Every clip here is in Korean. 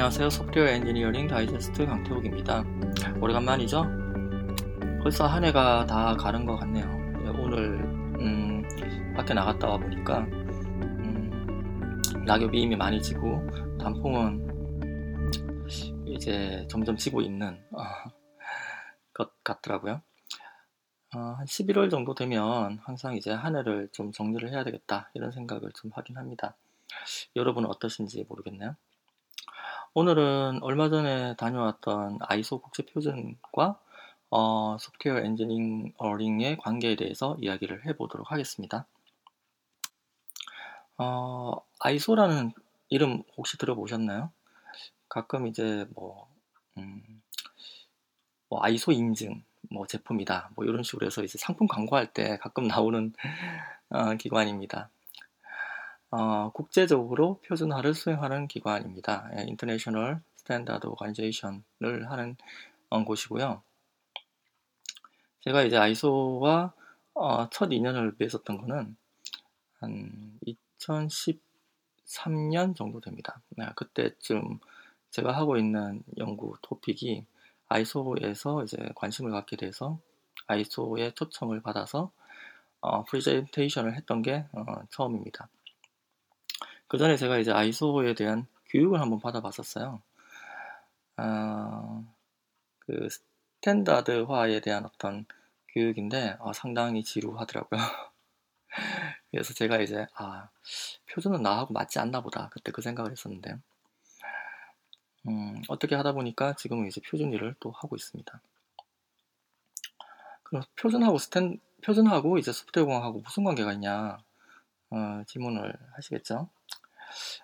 안녕하세요. 소프트웨어 엔지니어링 다이제스트 강태욱입니다. 오래간만이죠? 벌써 한 해가 다 가는 것 같네요. 예, 오늘 음, 밖에 나갔다 와 보니까 음, 낙엽이 이미 많이 지고 단풍은 이제 점점 지고 있는 어, 것 같더라고요. 어, 한 11월 정도 되면 항상 이제 한 해를 좀 정리를 해야 되겠다 이런 생각을 좀 하긴 합니다. 여러분은 어떠신지 모르겠네요. 오늘은 얼마 전에 다녀왔던 아이소 국제 표준과 어, 소프트웨어 엔지니어링의 관계에 대해서 이야기를 해보도록 하겠습니다. 어, 아이소라는 이름 혹시 들어보셨나요? 가끔 이제 뭐, 음, 뭐 아이소 인증 뭐 제품이다 뭐 이런 식으로 해서 이제 상품 광고할 때 가끔 나오는 어, 기관입니다. 어, 국제적으로 표준화를 수행하는 기관입니다. 예, International Standard Organization을 하는 어, 곳이고요. 제가 이제 아이소와 어, 첫 인연을 맺었던 거는 한 2013년 정도 됩니다. 네, 그때쯤 제가 하고 있는 연구 토픽이 아이소에서 이제 관심을 갖게 돼서 아이소의 초청을 받아서 어, 프리젠테이션을 했던 게 어, 처음입니다. 그 전에 제가 이제 ISO에 대한 교육을 한번 받아봤었어요. 어, 그 standard화에 대한 어떤 교육인데 어, 상당히 지루하더라고요. 그래서 제가 이제 아 표준은 나하고 맞지 않나 보다 그때 그 생각을 했었는데 음, 어떻게 하다 보니까 지금은 이제 표준 일을 또 하고 있습니다. 그럼 표준하고 stan- 표준하고 이제 소프트웨어 공학하고 무슨 관계가 있냐 어, 질문을 하시겠죠?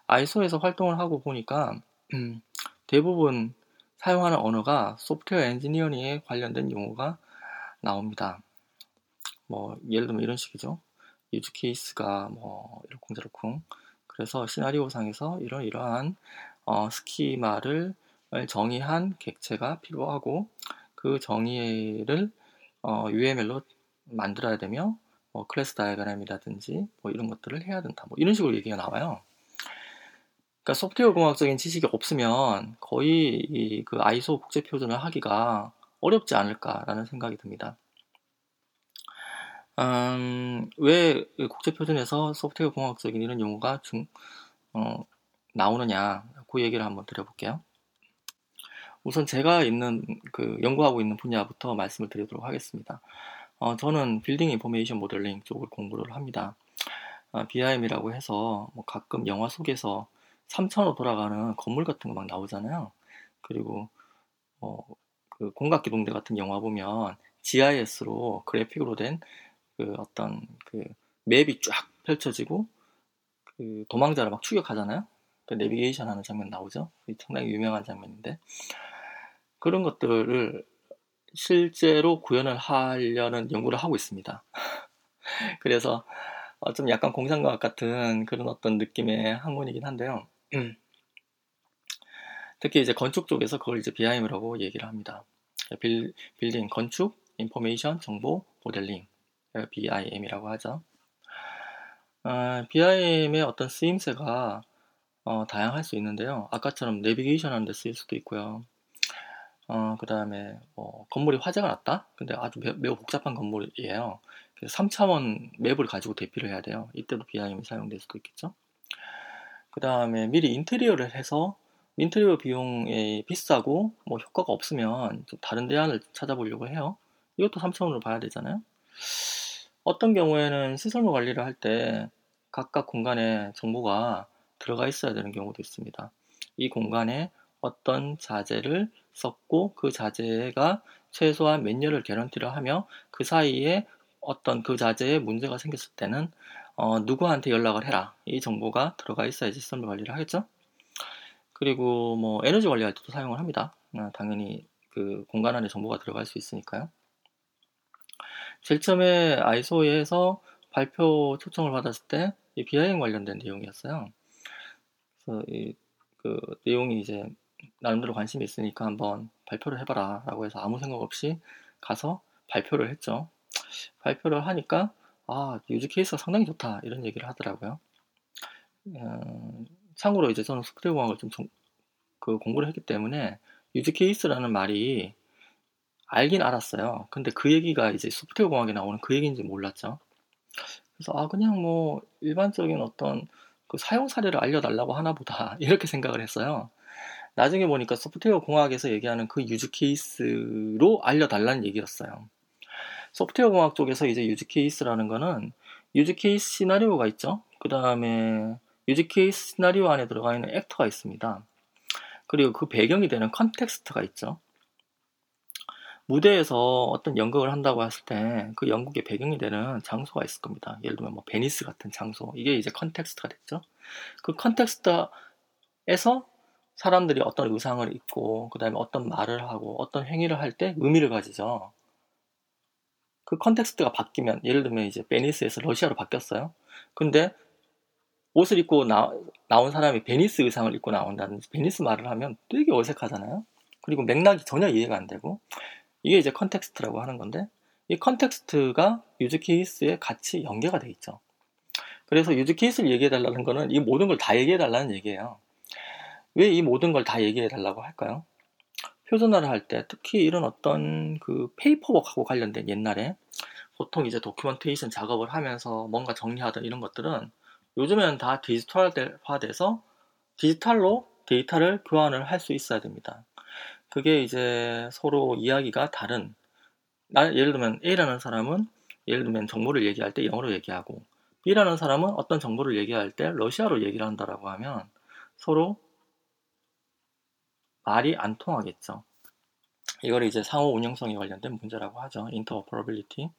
ISO에서 활동을 하고 보니까 음, 대부분 사용하는 언어가 software engineering에 관련된 용어가 나옵니다. 뭐 예를 들면 이런 식이죠. use case가 뭐 이러쿵저러쿵 그래서 시나리오상에서 이런 이러한 어, schema를 정의한 객체가 필요하고 그 정의를 어, UML로 만들어야 되며 뭐 클래스 다이어그램이라든지 뭐 이런 것들을 해야 된다. 뭐 이런 식으로 얘기가 나와요. 그러니까 소프트웨어 공학적인 지식이 없으면 거의 그 아이소 국제 표준을 하기가 어렵지 않을까라는 생각이 듭니다. 음, 왜 국제 표준에서 소프트웨어 공학적인 이런 용어가 중, 어, 나오느냐 그 얘기를 한번 드려볼게요. 우선 제가 있는 그 연구하고 있는 분야부터 말씀을 드리도록 하겠습니다. 어, 저는 빌딩 인포메이션 모델링 쪽을 공부를 합니다. 어, BIM이라고 해서 뭐 가끔 영화 속에서 3차로 돌아가는 건물 같은 거 막 나오잖아요. 그리고 어, 그 공각기동대 같은 영화 보면 GIS로 그래픽으로 된 그 어떤 그 맵이 쫙 펼쳐지고 그 도망자를 막 추격하잖아요. 그 내비게이션 하는 장면 나오죠. 상당히 유명한 장면인데 그런 것들을 실제로 구현을 하려는 연구를 하고 있습니다. 그래서 어, 좀 약간 공상과학 같은 그런 어떤 느낌의 학문이긴 한데요. 음. 특히 이제 건축 쪽에서 그걸 이제 BIM이라고 얘기를 합니다. 빌, 빌딩, 건축, 인포메이션, 정보, 모델링, BIM이라고 하죠. 어, BIM의 어떤 쓰임새가 어, 다양할 수 있는데요. 아까처럼 내비게이션 하는 데 쓰일 수도 있고요. 어, 그 다음에 뭐 건물이 화재가 났다? 근데 아주 매, 매우 복잡한 건물이에요. 그래서 3차원 맵을 가지고 대피를 해야 돼요. 이때도 BIM이 사용될 수도 있겠죠. 그 다음에 미리 인테리어를 해서 인테리어 비용이 비싸고 뭐 효과가 없으면 좀 다른 대안을 찾아보려고 해요. 이것도 3차원으로 봐야 되잖아요. 어떤 경우에는 시설물 관리를 할 때 각각 공간에 정보가 들어가 있어야 되는 경우도 있습니다. 이 공간에 어떤 자재를 썼고 그 자재가 최소한 몇 년을 개런티를 하며 그 사이에 어떤 그 자재에 문제가 생겼을 때는 어, 누구한테 연락을 해라. 이 정보가 들어가 있어야지 시설 관리를 하겠죠. 그리고 뭐 에너지 관리할 때도 사용을 합니다. 어, 당연히 그 공간 안에 정보가 들어갈 수 있으니까요. 제일 처음에 아이소에서 발표 초청을 받았을 때 비하행 관련된 내용이었어요. 그래서 이, 그 내용이 이제 나름대로 관심이 있으니까 한번 발표를 해봐라 라고 해서 아무 생각 없이 가서 발표를 했죠. 발표를 하니까 아, 유즈 케이스가 상당히 좋다. 이런 얘기를 하더라고요. 어, 참고로 이제 저는 소프트웨어 공학을 좀, 좀, 그 공부를 했기 때문에 유즈 케이스라는 말이 알긴 알았어요. 근데 그 얘기가 이제 소프트웨어 공학에 나오는 그 얘기인지 몰랐죠. 그래서 아 그냥 뭐 일반적인 어떤 그 사용 사례를 알려달라고 하나 보다 이렇게 생각을 했어요. 나중에 보니까 소프트웨어 공학에서 얘기하는 그 유즈 케이스로 알려달라는 얘기였어요. 소프트웨어 공학 쪽에서 이제 유즈 케이스라는 거는 use case 시나리오가 있죠. 그 다음에 use case 시나리오 안에 들어가 있는 actor가 있습니다. 그리고 그 배경이 되는 context가 있죠. 무대에서 어떤 연극을 한다고 했을 때 그 연극의 배경이 되는 장소가 있을 겁니다. 예를 들면 뭐 베니스 같은 장소. 이게 이제 context가 됐죠. 그 context에서 사람들이 어떤 의상을 입고 그 다음에 어떤 말을 하고 어떤 행위를 할 때 의미를 가지죠. 그 context가 바뀌면 예를 들면 이제 베니스에서 러시아로 바뀌었어요. 근데 옷을 입고 나, 나온 사람이 베니스 의상을 입고 나온다든지 베니스 말을 하면 되게 어색하잖아요. 그리고 맥락이 전혀 이해가 안 되고 이게 이제 context라고 하는 건데 이 context가 use case에 같이 연계가 돼 있죠. 그래서 use case를 얘기해 달라는 거는 이 모든 걸 다 얘기해 달라는 얘기예요. 왜 이 모든 걸 다 얘기해 달라고 할까요? 표준화를 할 때 특히 이런 어떤 그 paperwork하고 관련된 옛날에 보통 이제 documentation 작업을 하면서 뭔가 정리하던 이런 것들은 요즘에는 다 디지털화돼서 디지털로 데이터를 교환을 할 수 있어야 됩니다. 그게 이제 서로 이야기가 다른 나, 예를 들면 A라는 사람은 예를 들면 정보를 얘기할 때 영어로 얘기하고 B라는 사람은 어떤 정보를 얘기할 때 러시아로 얘기를 한다라고 하면 서로 말이 안 통하겠죠. 이걸 이제 상호 운영성에 관련된 문제라고 하죠. 인터오퍼러빌리티.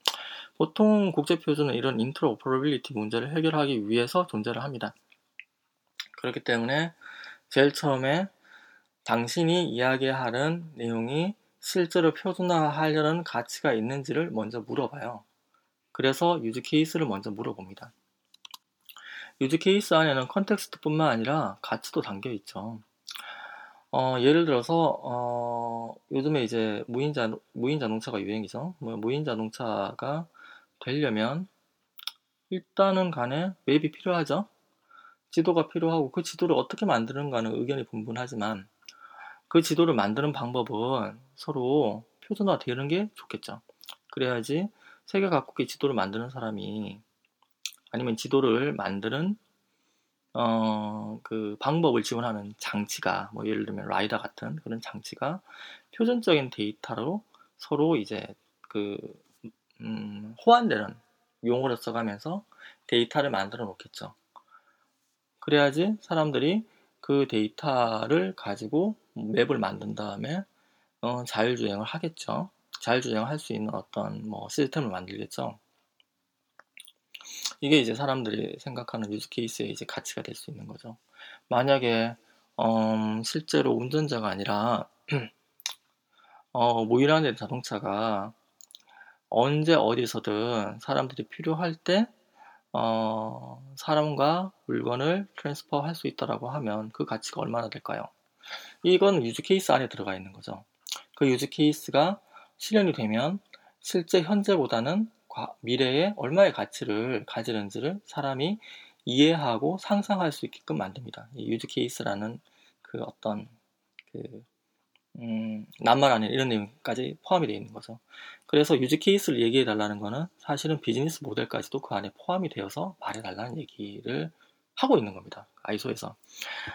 보통 국제표준은 이런 인터오퍼러빌리티 문제를 해결하기 위해서 존재를 합니다. 그렇기 때문에 제일 처음에 당신이 이야기하는 내용이 실제로 표준화하려는 가치가 있는지를 먼저 물어봐요. 그래서 유즈 케이스를 먼저 물어봅니다. 유즈 케이스 안에는 컨텍스트뿐만 아니라 가치도 담겨 있죠. 어, 예를 들어서 어, 요즘에 이제 무인 자 무인 자동차가 유행이죠. 뭐, 무인 자동차가 되려면 일단은 간에 맵이 필요하죠. 지도가 필요하고 그 지도를 어떻게 만드는가는 의견이 분분하지만 그 지도를 만드는 방법은 서로 표준화되는 게 좋겠죠. 그래야지 세계 각국의 지도를 만드는 사람이 아니면 지도를 만드는 어, 그 방법을 지원하는 장치가 뭐 예를 들면 라이다 같은 그런 장치가 표준적인 데이터로 서로 이제 그 음, 호환되는 용어를 써가면서 데이터를 만들어 놓겠죠. 그래야지 사람들이 그 데이터를 가지고 맵을 만든 다음에 어, 자율주행을 하겠죠. 자율주행을 할 수 있는 어떤 뭐 시스템을 만들겠죠. 이게 이제 사람들이 생각하는 use case의 이제 가치가 될 수 있는 거죠. 만약에 음, 실제로 운전자가 아니라 어, 모이라는 자동차가 언제 어디서든 사람들이 필요할 때 어, 사람과 물건을 transfer 할 수 있다라고 하면 그 가치가 얼마나 될까요? 이건 use case 안에 들어가 있는 거죠. 그 use case가 실현이 되면 실제 현재보다는 미래에 얼마의 가치를 가지는지를 사람이 이해하고 상상할 수 있게끔 만듭니다. 이 use case라는 그 어떤 그 음, 낱말 안에 이런 내용까지 포함이 되어 있는 거죠. 그래서 use case를 얘기해 달라는 거는 사실은 비즈니스 모델까지도 그 안에 포함이 되어서 말해 달라는 얘기를 하고 있는 겁니다. ISO에서.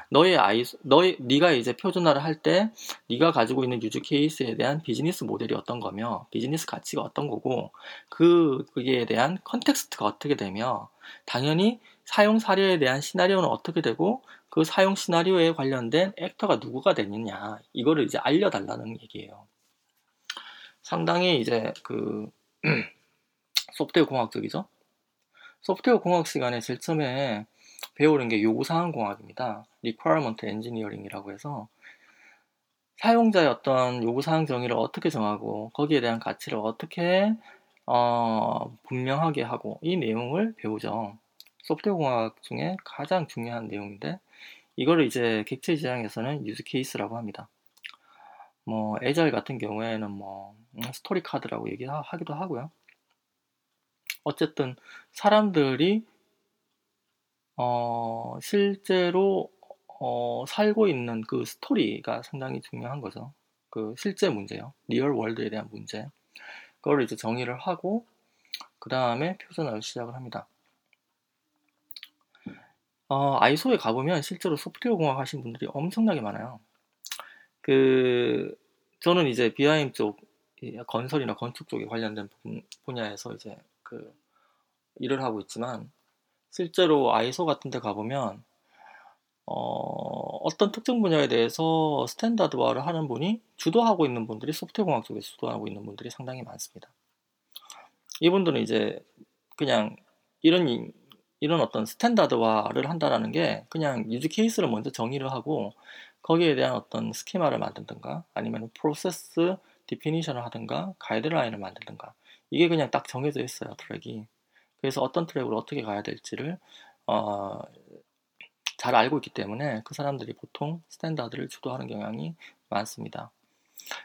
너의 ISO, 너의, 네가 이제 표준화를 할 때, 네가 가지고 있는 use case에 대한 비즈니스 모델이 어떤 거며, 비즈니스 가치가 어떤 거고, 그, 그에 대한 context가 어떻게 되며, 당연히 사용 사례에 대한 시나리오는 어떻게 되고, 그 사용 시나리오에 관련된 actor가 누구가 되느냐, 이거를 이제 알려달라는 얘기예요. 상당히 이제 그, 소프트웨어 공학적이죠? 소프트웨어 공학 시간에 제일 처음에 배우는 게 요구사항 공학입니다. Requirement Engineering이라고 해서 사용자의 어떤 요구사항 정의를 어떻게 정하고 거기에 대한 가치를 어떻게 어, 분명하게 하고 이 내용을 배우죠. 소프트웨어 공학 중에 가장 중요한 내용인데 이거를 이제 객체 지향에서는 유즈 케이스라고 합니다. 뭐 에자일 같은 경우에는 뭐 story card라고 얘기하기도 하고요. 어쨌든 사람들이 어, 실제로 어, 살고 있는 그 스토리가 상당히 중요한 거죠. 그 실제 문제요. real world에 대한 문제. 그걸 이제 정의를 하고 그 다음에 표준화를 시작을 합니다. 어, ISO에 가보면 실제로 소프트웨어 공학 하신 분들이 엄청나게 많아요. 그 저는 이제 BIM 쪽 건설이나 건축 쪽에 관련된 분야에서 이제 그 일을 하고 있지만 실제로 ISO 같은 데 가보면 어, 떤 특정 분야에 대해서 standard화를 하는 분이 주도하고 있는 분들이 소프트웨어 공학 쪽에서 주도하고 있는 분들이 상당히 많습니다. 이분들은 이제 그냥 이런 이런 어떤 standard화를 한다라는 게 그냥 use case를 먼저 정의를 하고 거기에 대한 어떤 스키마를 만들든가 아니면 process definition을 하든가 가이드라인을 만들든가 이게 그냥 딱 정해져 있어요 트랙이 그래서 어떤 트랙으로 어떻게 가야 될지를 어, 잘 알고 있기 때문에 그 사람들이 보통 standard를 주도하는 경향이 많습니다.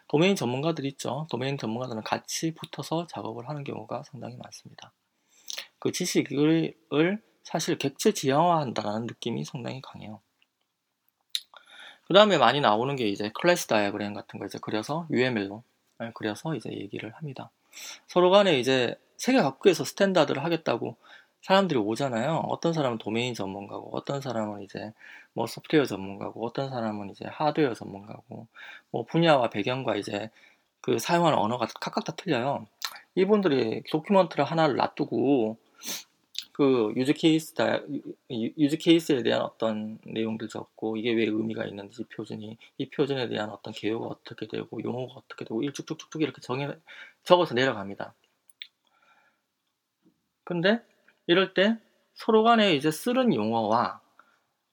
도메인 전문가들 있죠. 도메인 전문가들은 같이 붙어서 작업을 하는 경우가 상당히 많습니다. 그 지식을 사실 객체 지향화한다는 느낌이 상당히 강해요. 그 다음에 많이 나오는 게 이제 class diagram 같은 거 이제 그려서 UML로 그려서 이제 얘기를 합니다. 서로 간에 이제 세계 각국에서 standard를 하겠다고 사람들이 오잖아요. 어떤 사람은 도메인 전문가고, 어떤 사람은 이제 뭐 소프트웨어 전문가고, 어떤 사람은 이제 하드웨어 전문가고, 뭐 분야와 배경과 이제 그 사용하는 언어가 각각 다 틀려요. 이분들이 document를 하나를 놔두고 그 use case 다 유즈 케이스에 대한 어떤 내용들 적고 이게 왜 의미가 있는지 표준이 이 표준에 대한 어떤 개요가 어떻게 되고 용어가 어떻게 되고 일쭉쭉쭉쭉 이렇게 정해 적어서 내려갑니다. 근데 이럴 때 서로 간에 이제 쓰는 용어와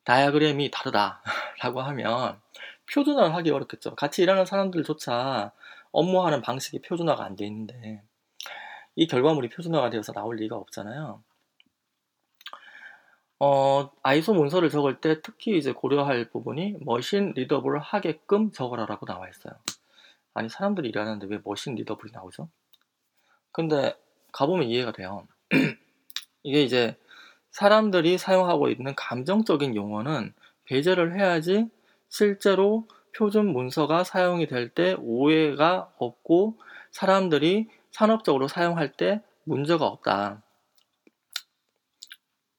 다이아그램이 다르다라고 하면 표준화를 하기 어렵겠죠. 같이 일하는 사람들조차 업무하는 방식이 표준화가 안 돼 있는데 이 결과물이 표준화가 되어서 나올 리가 없잖아요. 어, 아이소 문서를 적을 때 특히 이제 고려할 부분이 머신 리더블 하게끔 적어라라고 나와 있어요. 아니 사람들이 일하는데 왜 머신 리더블이 나오죠? 근데 가보면 이해가 돼요. 이게 이제 사람들이 사용하고 있는 감정적인 용어는 배제를 해야지 실제로 표준 문서가 사용이 될 때 오해가 없고 사람들이 산업적으로 사용할 때 문제가 없다.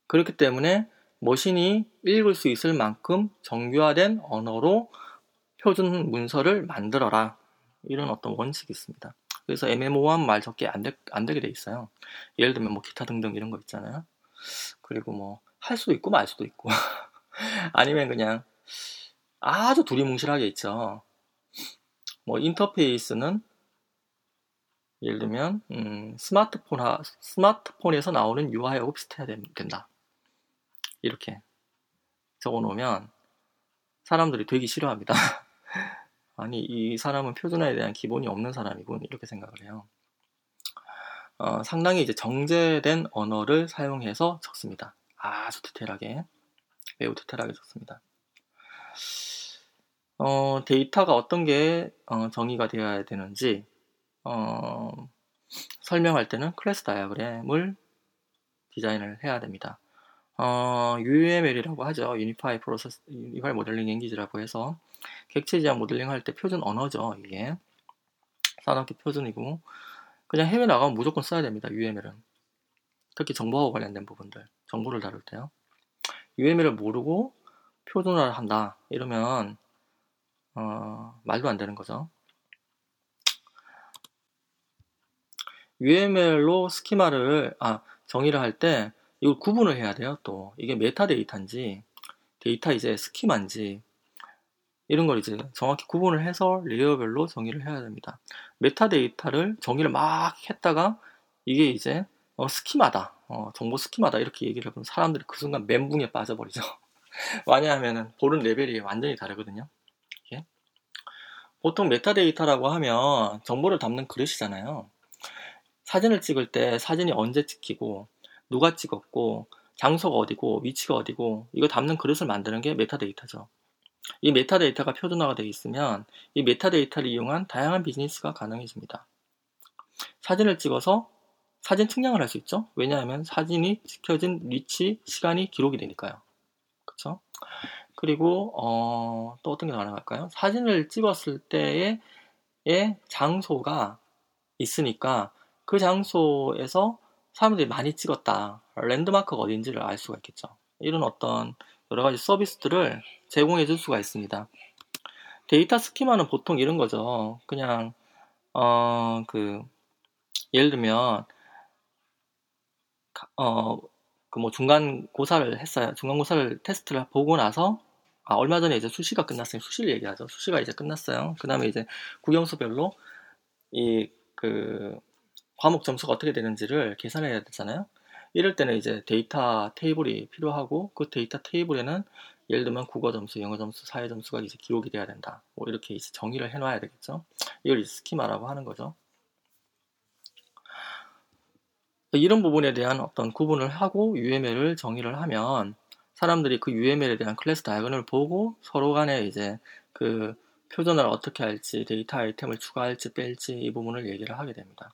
그렇기 때문에 머신이 읽을 수 있을 만큼 정교화된 언어로 표준 문서를 만들어라. 이런 어떤 원칙이 있습니다. 그래서 애매모호한 말 적게 안, 되, 안 되게 돼 있어요. 예를 들면 뭐 기타 등등 이런 거 있잖아요. 그리고 뭐 할 수도 있고 말 수도 있고 아니면 그냥 아주 두리뭉실하게 있죠. 뭐 인터페이스는 예를 들면 음, 스마트폰 하, 스마트폰에서 나오는 UI하고 비슷해야 된다. 이렇게 적어 놓으면 사람들이 되게 싫어합니다. 아니 이 사람은 표준화에 대한 기본이 없는 사람이군 이렇게 생각을 해요. 어, 상당히 이제 정제된 언어를 사용해서 적습니다. 아주 디테일하게 매우 디테일하게 적습니다. 어, 데이터가 어떤 게 어, 정의가 되어야 되는지 어, 설명할 때는 class diagram을 디자인을 해야 됩니다. 어, UML이라고 하죠. Unified Process, Unified Modeling Language라고 해서 객체 지향 모델링 할 때 표준 언어죠. 이게 산업계 표준이고 그냥 해외 나가면 무조건 써야 됩니다. UML은 특히 정보하고 관련된 부분들 정보를 다룰 때요. UML을 모르고 표준화를 한다 이러면 어, 말도 안 되는 거죠. UML로 스키마를 아 정의를 할 때 이걸 구분을 해야 돼요. 또 이게 메타 데이터인지 데이터 이제 스키마인지 이런 걸 이제 정확히 구분을 해서 layer별로 정의를 해야 됩니다. 메타데이터를 정의를 막 했다가 이게 이제 어, 스키마다, 어, 정보 스키마다 이렇게 얘기를 하면 사람들이 그 순간 멘붕에 빠져버리죠. 왜냐하면 보는 레벨이 완전히 다르거든요. 이게. 보통 메타데이터라고 하면 정보를 담는 그릇이잖아요. 사진을 찍을 때 사진이 언제 찍히고 누가 찍었고 장소가 어디고 위치가 어디고 이거 담는 그릇을 만드는 게 메타데이터죠. 이 메타데이터가 표준화가 되어 있으면 이 메타데이터를 이용한 다양한 비즈니스가 가능해집니다. 사진을 찍어서 사진 측량을 할 수 있죠. 왜냐하면 사진이 찍혀진 위치, 시간이 기록이 되니까요. 그렇죠? 그리고 어, 또 어떤 게 가능할까요? 사진을 찍었을 때의 장소가 있으니까 그 장소에서 사람들이 많이 찍었다. 랜드마크가 어딘지를 알 수가 있겠죠. 이런 어떤 여러 가지 서비스들을 제공해 줄 수가 있습니다. 데이터 스키마는 보통 이런 거죠. 그냥, 어, 그, 예를 들면, 어, 그 뭐 중간 고사를 했어요. 중간 고사를 테스트를 보고 나서, 아, 얼마 전에 이제 수시가 끝났어요. 수시를 얘기하죠. 수시가 이제 끝났어요. 그 다음에 이제 국영수별로 이, 그, 과목 점수가 어떻게 되는지를 계산해야 되잖아요. 이럴 때는 이제 데이터 테이블이 필요하고 그 데이터 테이블에는 예를 들면 국어 점수, 영어 점수, 사회 점수가 이제 기록이 돼야 된다. 뭐 이렇게 이제 정의를 해놔야 되겠죠. 이걸 스키마라고 하는 거죠. 이런 부분에 대한 어떤 구분을 하고 UML을 정의를 하면 사람들이 그 UML에 대한 클래스 다이어그램을 보고 서로 간에 이제 그 표준을 어떻게 할지 데이터 아이템을 추가할지 뺄지 이 부분을 얘기를 하게 됩니다.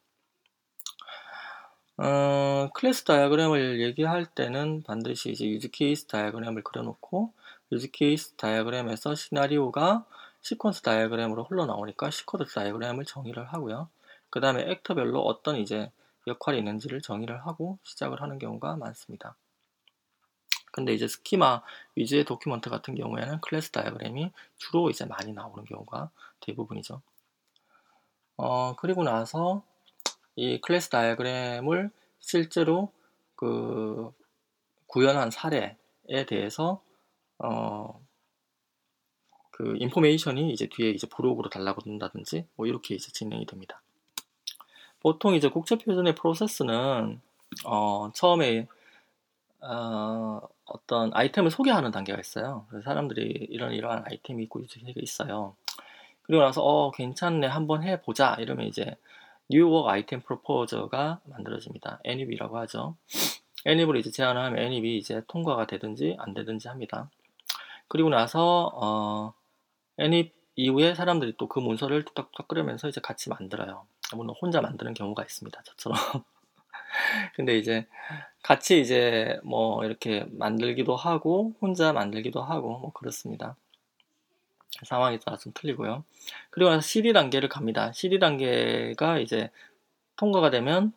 어, 클래스 다이어그램을 얘기할 때는 반드시 이제 use case 다이어그램을 그려놓고 use case 다이어그램에서 시나리오가 시퀀스 다이어그램으로 흘러나오니까 시퀀스 다이어그램을 정의를 하고요. 그 다음에 actor별로 어떤 이제 역할이 있는지를 정의를 하고 시작을 하는 경우가 많습니다. 근데 이제 스키마 위주의 document 같은 경우에는 클래스 다이어그램이 주로 이제 많이 나오는 경우가 대부분이죠. 어, 그리고 나서 이 클래스 다이어그램을 실제로 그 구현한 사례에 대해서 어, 그 인포메이션이 이제 뒤에 이제 부록으로 달라고 든다든지 뭐 이렇게 이제 진행이 됩니다. 보통 이제 국제 표준의 프로세스는 어, 처음에 어, 어떤 아이템을 소개하는 단계가 있어요. 사람들이 이런 이러한 아이템이 있고 이렇게 있어요. 그리고 나서 어 괜찮네 한번 해보자 이러면 이제 new work item proposal이 만들어집니다. NWIP이라고 하죠. NWIP을 이제 제안을 하면 NWIP이 이제 통과가 되든지 안 되든지 합니다. 그리고 나서 어, NWIP 이후에 사람들이 또 그 문서를 뚝딱뚝딱 끓으면서 이제 같이 만들어요. 물론 혼자 만드는 경우가 있습니다. 저처럼. 근데 이제 같이 이제 뭐 이렇게 만들기도 하고 혼자 만들기도 하고 뭐 그렇습니다. 상황에 따라 좀 틀리고요. 그리고 나서 CD 단계를 갑니다. CD 단계가 이제 통과가 되면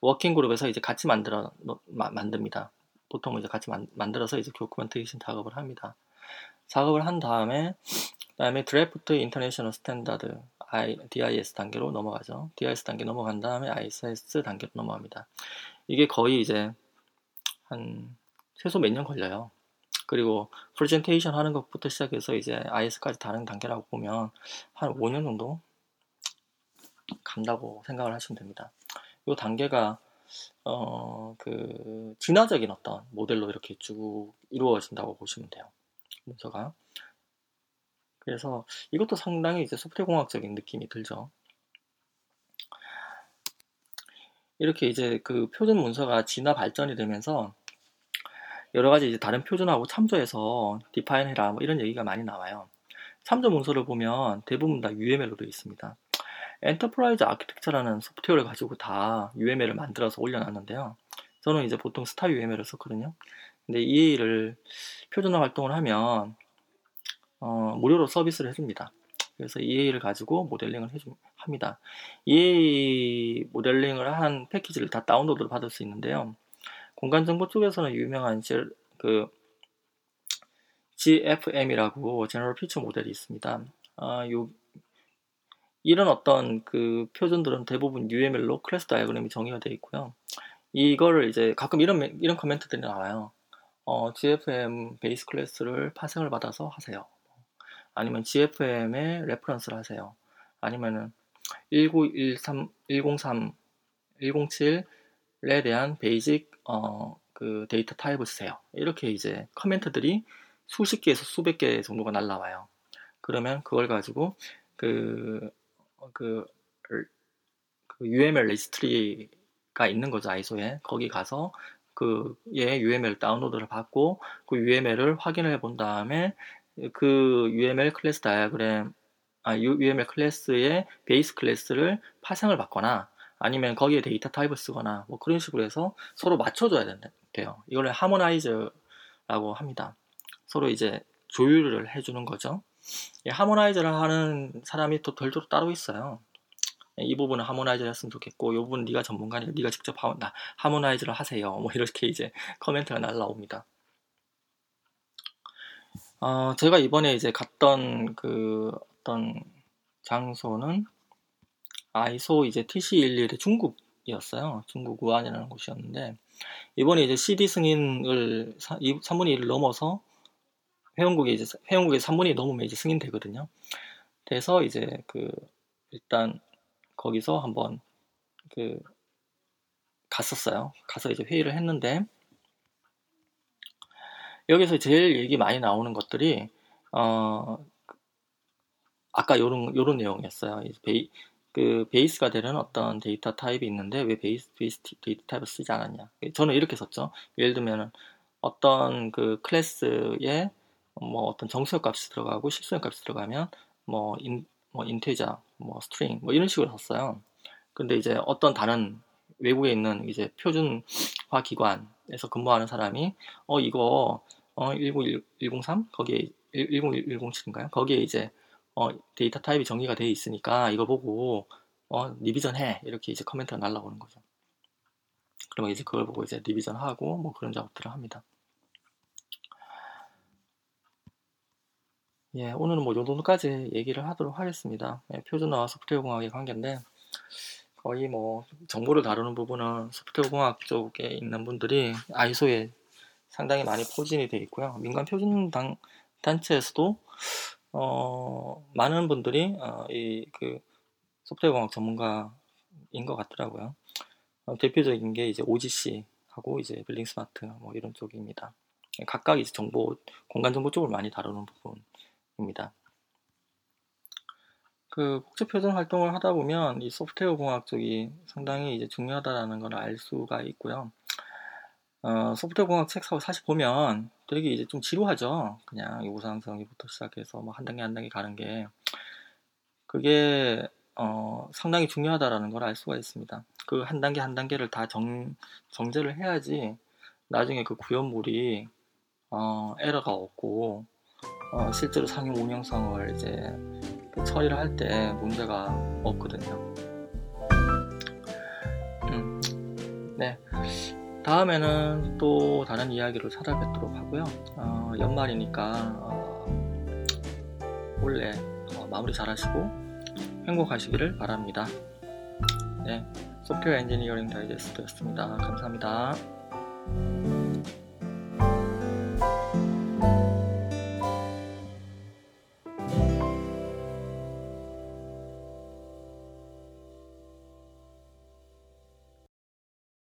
working group에서 이제 같이 만들어 마, 만듭니다. 보통 이제 같이 만, 만들어서 이제 documentation 작업을 합니다. 작업을 한 다음에 그다음에 Draft International Standard DIS 단계로 넘어가죠. DIS 단계 넘어간 다음에 IS 단계로 넘어갑니다. 이게 거의 이제 한 최소 몇 년 걸려요. 그리고 프레젠테이션 하는 것부터 시작해서 이제 IS까지 다른 단계라고 보면 한 5년 정도 간다고 생각을 하시면 됩니다. 이 단계가 어, 그 진화적인 어떤 모델로 이렇게 쭉 이루어진다고 보시면 돼요. 문서가. 그래서 이것도 상당히 이제 소프트웨어 공학적인 느낌이 들죠. 이렇게 이제 그 표준 문서가 진화 발전이 되면서 여러 가지 이제 다른 표준하고 참조해서 define 해라 뭐 이런 얘기가 많이 나와요. 참조 문서를 보면 대부분 다 UML로 되어 있습니다. Enterprise Architect라는 소프트웨어를 가지고 다 UML을 만들어서 올려놨는데요. 저는 이제 보통 StarUML을 썼거든요. 근데 EA를 표준화 활동을 하면 어, 무료로 서비스를 해줍니다. 그래서 EA를 가지고 모델링을 해줍, 합니다. EA 모델링을 한 패키지를 다 다운로드를 받을 수 있는데요. 공간정보 쪽에서는 유명한 그 GFM이라고 General Feature Model이 있습니다. 아, 요, 이런 어떤 그 표준들은 대부분 UML로 클래스 다이어그램이 정의가 되어 있고요. 이거를 이제 가끔 이런 이런 코멘트들이 나와요. 어, GFM base class를 파생을 받아서 하세요. 아니면 GFM에 reference를 하세요. 아니면은 1913, 103, 107 에 대한 basic 어, 그 data type을 쓰세요. 이렇게 이제 코멘트들이 수십 개에서 수백 개 정도가 날라와요. 그러면 그걸 가지고 그, 그, 그 UML registry가 있는 거죠, ISO에. 거기 가서 그의 UML 다운로드를 받고 그 UML을 확인을 해본 다음에 그 UML 클래스 다이어그램, 아, UML 클래스의 base class를 파생을 받거나 아니면 거기에 data type을 쓰거나 뭐 그런 식으로 해서 서로 맞춰줘야 된대요. 이걸 harmonize라고 합니다. 서로 이제 조율을 해주는 거죠. harmonize를 하는 사람이 또 별도로 따로 있어요. 이 부분은 harmonize 했으면 좋겠고, 이 부분은 네가 전문가니까 네가 직접 harmonize를 하세요. 뭐 이렇게 이제 코멘트가 날라옵니다. 어, 제가 이번에 이제 갔던 그 어떤 장소는 아이소 이제 TC11의 중국이었어요. 중국 우한이라는 곳이었는데, 이번에 이제 CD 승인을 3분의 1을 넘어서 회원국에 이제 회원국에 3분의 1 넘으면 이제 승인되거든요. 그래서 이제 그 일단 거기서 한번 그 갔었어요. 가서 이제 회의를 했는데 여기서 제일 얘기 많이 나오는 것들이 어 아까 요런 요런 내용이었어요. 베이 그 base가 되는 어떤 data type이 있는데 왜 base base data type을 쓰지 않았냐? 저는 이렇게 썼죠. 예를 들면 어떤 그 클래스에 뭐 어떤 정수형 값이 들어가고 실수형 값이 들어가면 뭐, 인, 뭐 integer, 뭐 string 뭐 이런 식으로 썼어요. 근데 이제 어떤 다른 외국에 있는 이제 표준화 기관에서 근무하는 사람이 어 이거 어 10103 거기에 10107인가요? 거기에 이제 어 data type이 정의가 되어 있으니까 이거 보고 어 revision 해 이렇게 이제 코멘트가 날라오는 거죠. 그러면 이제 그걸 보고 이제 revision 하고 뭐 그런 작업들을 합니다. 예, 오늘은 뭐 요정도까지 얘기를 하도록 하겠습니다. 예, 표준화와 소프트웨어 공학의 관계인데 거의 뭐 정보를 다루는 부분은 소프트웨어 공학 쪽에 있는 분들이 아이소에 상당히 많이 포진이 되어 있고요. 민간 표준 단, 단체에서도 어, 많은 분들이 어, 이그 소프트웨어 공학 전문가인 것 같더라고요. 어, 대표적인 게 이제 OGC 하고 이제 빌딩 스마트 뭐 이런 쪽입니다. 각각 이제 정보 공간 정보 쪽을 많이 다루는 부분. 입니다. 그 국제 표준 활동을 하다 보면 이 소프트웨어 공학 쪽이 상당히 이제 중요하다라는 걸 알 수가 있고요. 어, 소프트웨어 공학 책 사실 보면 되게 이제 좀 지루하죠. 그냥 요구사항성부터 시작해서 뭐 한 단계 한 단계 가는 게 그게 어, 상당히 중요하다라는 걸 알 수가 있습니다. 그 한 단계 한 단계를 다 정, 정제를 해야지 나중에 그 구현물이 어, 에러가 없고 어, 실제로 상용 운영성을 이제 그 처리를 할 때 문제가 없거든요. 다음에는 또 다른 이야기를 찾아뵙도록 하고요. 어, 연말이니까 어, 올해 어, 마무리 잘 하시고 행복하시기를 바랍니다. 네. 소프트웨어 엔지니어링 다이제스트였습니다. 감사합니다.